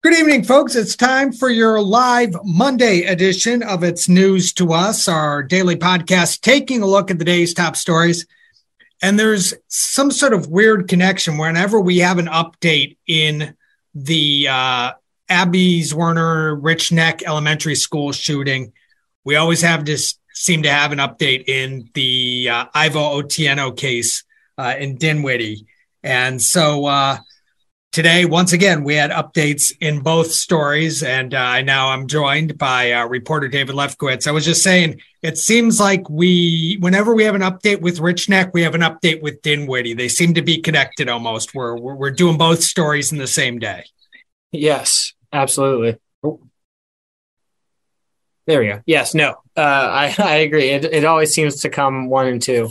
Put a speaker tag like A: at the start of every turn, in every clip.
A: Good evening, folks. It's time for your live Monday edition of It's News to Us, our daily podcast, taking a look at the day's top stories. And there's some sort of weird connection whenever we have an update in the uh, Abby Zwerner Richneck Elementary School shooting. We always have this seem to have an update in the uh, Irvo Otieno case uh, in Dinwiddie. And so, uh, Today, once again, we had updates in both stories, and uh, now I'm joined by uh, reporter David Lefkowitz. I was just saying, it seems like we, whenever we have an update with Richneck, we have an update with Dinwiddie. They seem to be connected almost. We're we're, we're doing both stories in the same day.
B: Yes, absolutely. Oh. There we go. Yes, no, uh, I I agree. It it always seems to come one and two.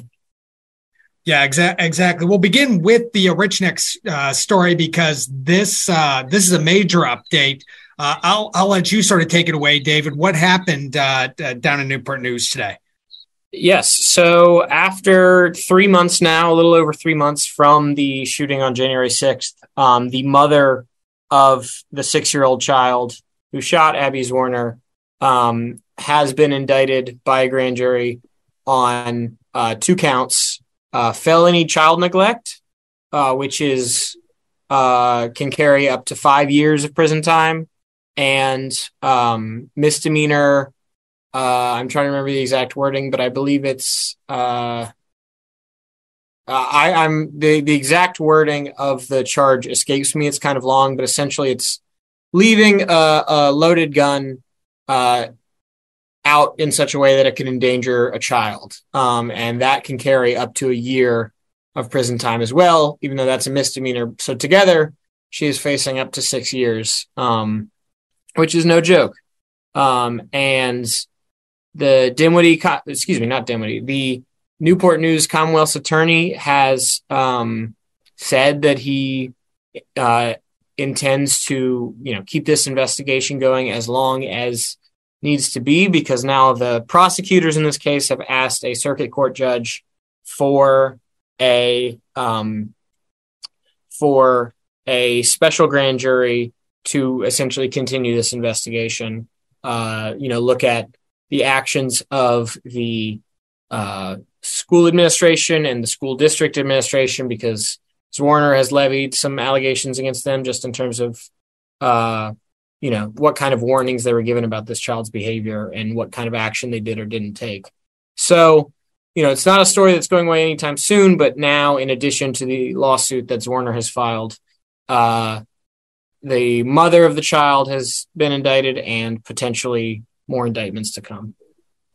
A: Yeah, exa- exactly. We'll begin with the Richneck uh, story because this uh, this is a major update. Uh, I'll I'll let you sort of take it away, David. What happened uh, down in Newport News today?
B: Yes. So after three months now, a little over three months from the shooting on January sixth, um, the mother of the six-year-old child who shot Abby Zwerner um, has been indicted by a grand jury on uh, two counts uh, felony child neglect, uh, which is uh, can carry up to five years of prison time, and um, misdemeanor. Uh, I'm trying to remember the exact wording, but I believe it's. Uh, I, I'm the the exact wording of the charge escapes me. It's kind of long, but essentially, it's leaving a, a loaded gun uh, out in such a way that it can endanger a child. Um, and that can carry up to a year of prison time as well, even though that's a misdemeanor. So together, she is facing up to six years, um, which is no joke. Um, and the Dinwiddie, excuse me, not Dinwiddie, the Newport News Commonwealth's attorney has um, said that he uh, intends to, you know, keep this investigation going as long as needs to be because now the prosecutors in this case have asked a circuit court judge for a um, for a special grand jury to essentially continue this investigation. Uh, you know, look at the actions of the uh, school administration and the school district administration because Zwerner has levied some allegations against them just in terms of uh, you know what kind of warnings they were given about this child's behavior and what kind of action they did or didn't take. So you know it's not a story that's going away anytime soon but now in addition to the lawsuit that Zwerner has filed uh, the mother of the child has been indicted and potentially more indictments to come.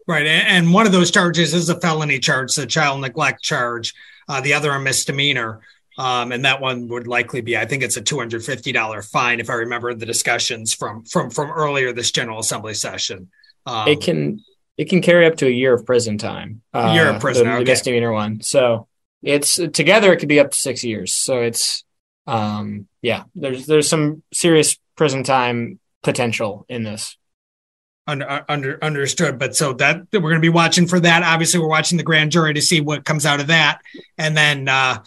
A: Right and one of those charges is a felony charge the child neglect charge. Uh, the other a misdemeanor um, and that one would likely be, I think it's a two hundred fifty dollar fine if I remember the discussions from from from earlier this General Assembly session.
B: Um, it can it can carry up to a year of prison time.
A: Uh, year of prison,
B: the,
A: okay.
B: the misdemeanor one. So it's together it could be up to six years. So it's um, yeah, there's there's some serious prison time potential in this.
A: Under, uh, under understood, but so that we're going to be watching for that. Obviously, we're watching the grand jury to see what comes out of that, and then uh,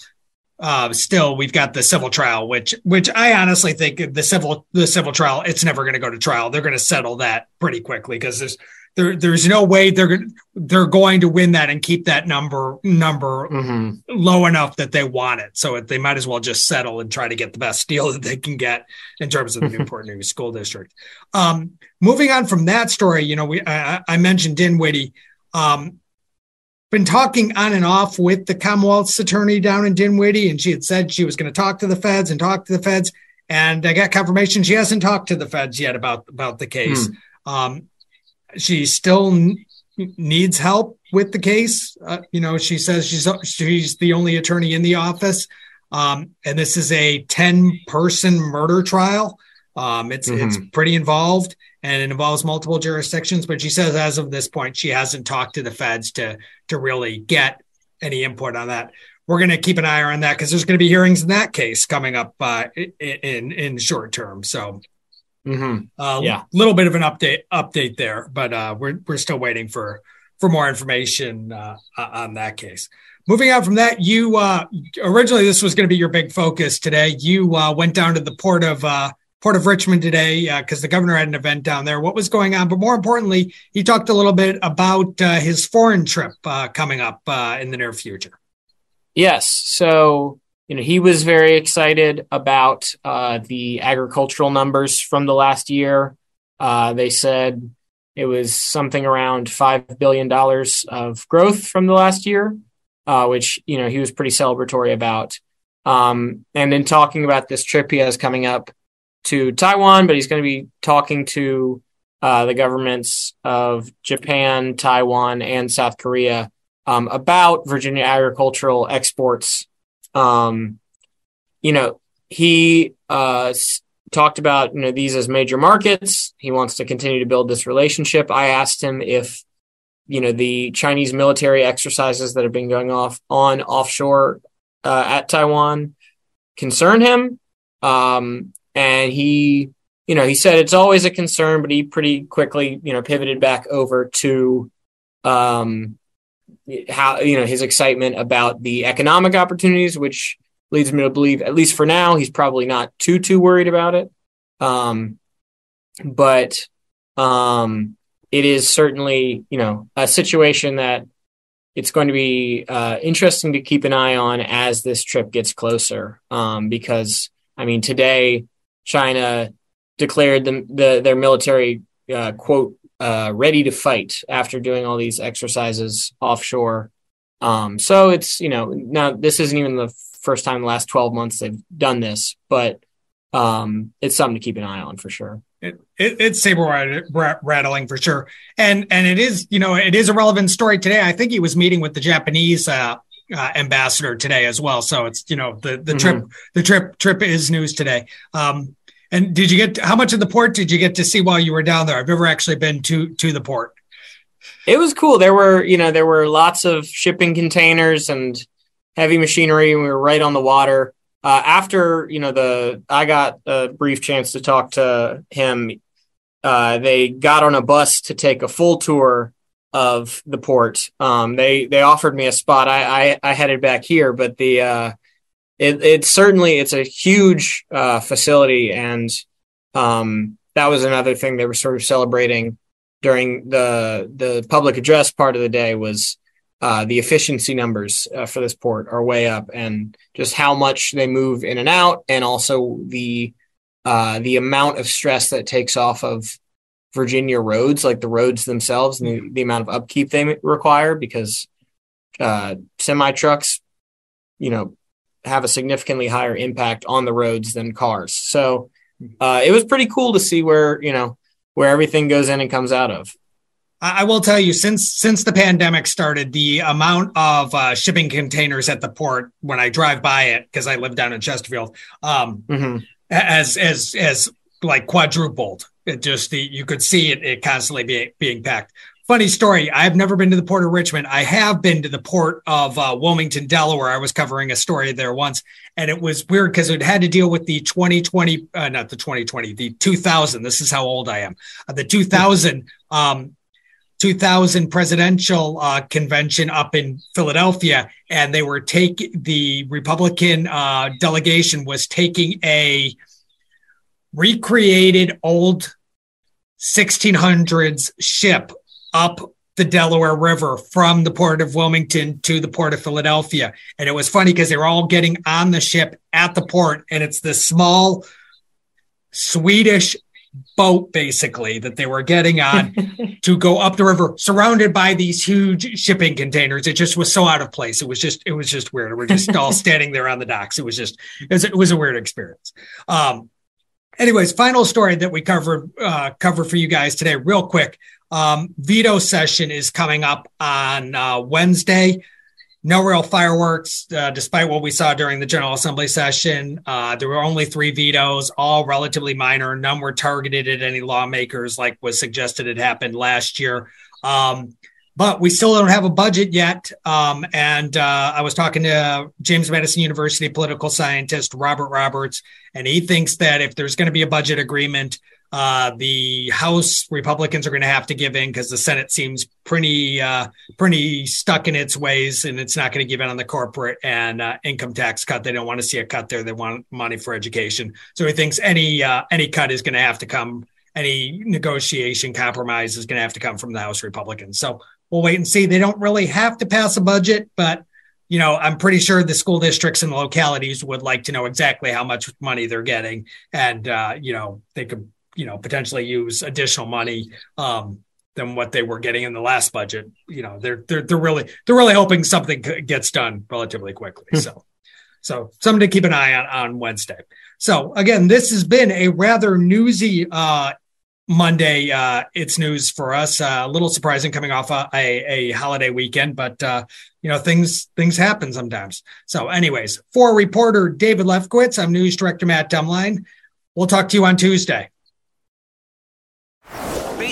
A: uh, still we've got the civil trial, which which I honestly think the civil the civil trial it's never going to go to trial. They're going to settle that pretty quickly because there's there there's no way they're they're going to win that and keep that number number mm-hmm. low enough that they want it. So they might as well just settle and try to get the best deal that they can get in terms of the Newport News School District. Um, moving on from that story, you know, we I, I mentioned Dinwiddie. Um, been talking on and off with the Commonwealth's attorney down in Dinwiddie, and she had said she was going to talk to the feds and talk to the feds. And I got confirmation she hasn't talked to the feds yet about about the case. Hmm. Um, she still n- needs help with the case. Uh, you know, she says she's she's the only attorney in the office, um, and this is a ten person murder trial. Um, it's mm-hmm. it's pretty involved and it involves multiple jurisdictions. But she says as of this point, she hasn't talked to the feds to to really get any input on that. We're going to keep an eye on that because there's going to be hearings in that case coming up uh, in in short term. So,
B: mm-hmm. uh,
A: yeah, a little bit of an update update there, but uh, we're we're still waiting for for more information uh, on that case. Moving on from that, you uh, originally this was going to be your big focus today. You uh, went down to the port of uh, Port of Richmond today because uh, the governor had an event down there. What was going on? But more importantly, he talked a little bit about uh, his foreign trip uh, coming up in the near future.
B: Yes, so you know he was very excited about the agricultural numbers from the last year. they said it was something around five billion dollars of growth from the last year uh, which you know he was pretty celebratory about. Um, and in talking about this trip he has coming up to Taiwan, but he's going to be talking to uh, the governments of Japan, Taiwan, and South Korea um, about Virginia agricultural exports. Um, you know, he uh, talked about you know these as major markets. He wants to continue to build this relationship. I asked him if you know the Chinese military exercises that have been going off on offshore uh, at Taiwan concern him, um, and he you know he said it's always a concern, but he pretty quickly you know pivoted back over to um, how you know his excitement about the economic opportunities, which leads me to believe at least for now he's probably not too too worried about it. Um, but um, it is certainly, you know, a situation that it's going to be uh, interesting to keep an eye on as this trip gets closer. Um, because, I mean, today China declared the, the their military uh, quote uh, ready to fight after doing all these exercises offshore. Um, so it's you know now this isn't even the first time in the last twelve months they've done this, but um, it's something to keep an eye on for sure
A: it, it, it's saber rattling for sure, and and it is you know it is a relevant story today. I think he was meeting with the Japanese uh, uh, ambassador today as well. So it's you know the the mm-hmm. trip the trip trip is news today. Um, and did you get how much of the port did you get to see while you were down there? I've never actually been to to the port.
B: It was cool. There were you know there were lots of shipping containers and heavy machinery, and we were right on the water uh, after you know the I got a brief chance to talk to him. Uh, they got on a bus to take a full tour of the port. Um, they they offered me a spot. I I, I headed back here, but the uh, it it certainly it's a huge uh, facility, and um, that was another thing they were sort of celebrating during the the public address part of the day was uh, the efficiency numbers uh, for this port are way up, and just how much they move in and out, and also the uh, the amount of stress that takes off of Virginia roads, like the roads themselves, and the, the amount of upkeep they require, because uh, semi trucks, you know, have a significantly higher impact on the roads than cars. So uh, it was pretty cool to see where you know where everything goes in and comes out of.
A: I will tell you, since since the pandemic started, the amount of uh, shipping containers at the port when I drive by it because I live down in Chesterfield, um, mm-hmm. as as as like quadrupled. It just the, you could see it, it constantly be, being packed. Funny story. I've never been to the port of Richmond. I have been to the port of uh, Wilmington, Delaware. I was covering a story there once, and it was weird because it had to deal with the 2020, uh, not the 2020, the 2000. This is how old I am. Uh, the 2000 um, 2000 presidential uh, convention up in Philadelphia, and they were taking the Republican uh, delegation was taking a recreated old 1600s ship up the Delaware River from the port of Wilmington to the port of Philadelphia. And it was funny because they were all getting on the ship at the port, and it's this small Swedish boat basically that they were getting on to go up the river surrounded by these huge shipping containers. It just was so out of place. It was just it was just weird. We're just all standing there on the docks. It was just it was, it was a weird experience. Um anyways final story that we cover uh cover for you guys today real quick um veto session is coming up on uh wednesday no real fireworks, uh, despite what we saw during the General Assembly session. Uh, there were only three vetoes, all relatively minor. None were targeted at any lawmakers, like was suggested had happened last year. Um, but we still don't have a budget yet. Um, and uh, I was talking to James Madison University political scientist Robert Roberts, and he thinks that if there's going to be a budget agreement, uh, the House Republicans are going to have to give in because the Senate seems pretty uh, pretty stuck in its ways, and it's not going to give in on the corporate and uh, income tax cut. They don't want to see a cut there. They want money for education. So he thinks any uh, any cut is going to have to come. Any negotiation compromise is going to have to come from the House Republicans. So we'll wait and see. They don't really have to pass a budget, but you know, I'm pretty sure the school districts and the localities would like to know exactly how much money they're getting, and uh, you know, they could you know potentially use additional money um, than what they were getting in the last budget. You know, they're they're they're really they're really hoping something gets done relatively quickly. Hmm. so, so something to keep an eye on on Wednesday. So again, this has been a rather newsy uh, Monday. Uh, it's news for us. Uh, a little surprising coming off a, a, a holiday weekend, but uh, you know things things happen sometimes. So, anyways, for reporter David Lefkowitz, I'm news director Matt Dumline. We'll talk to you on Tuesday.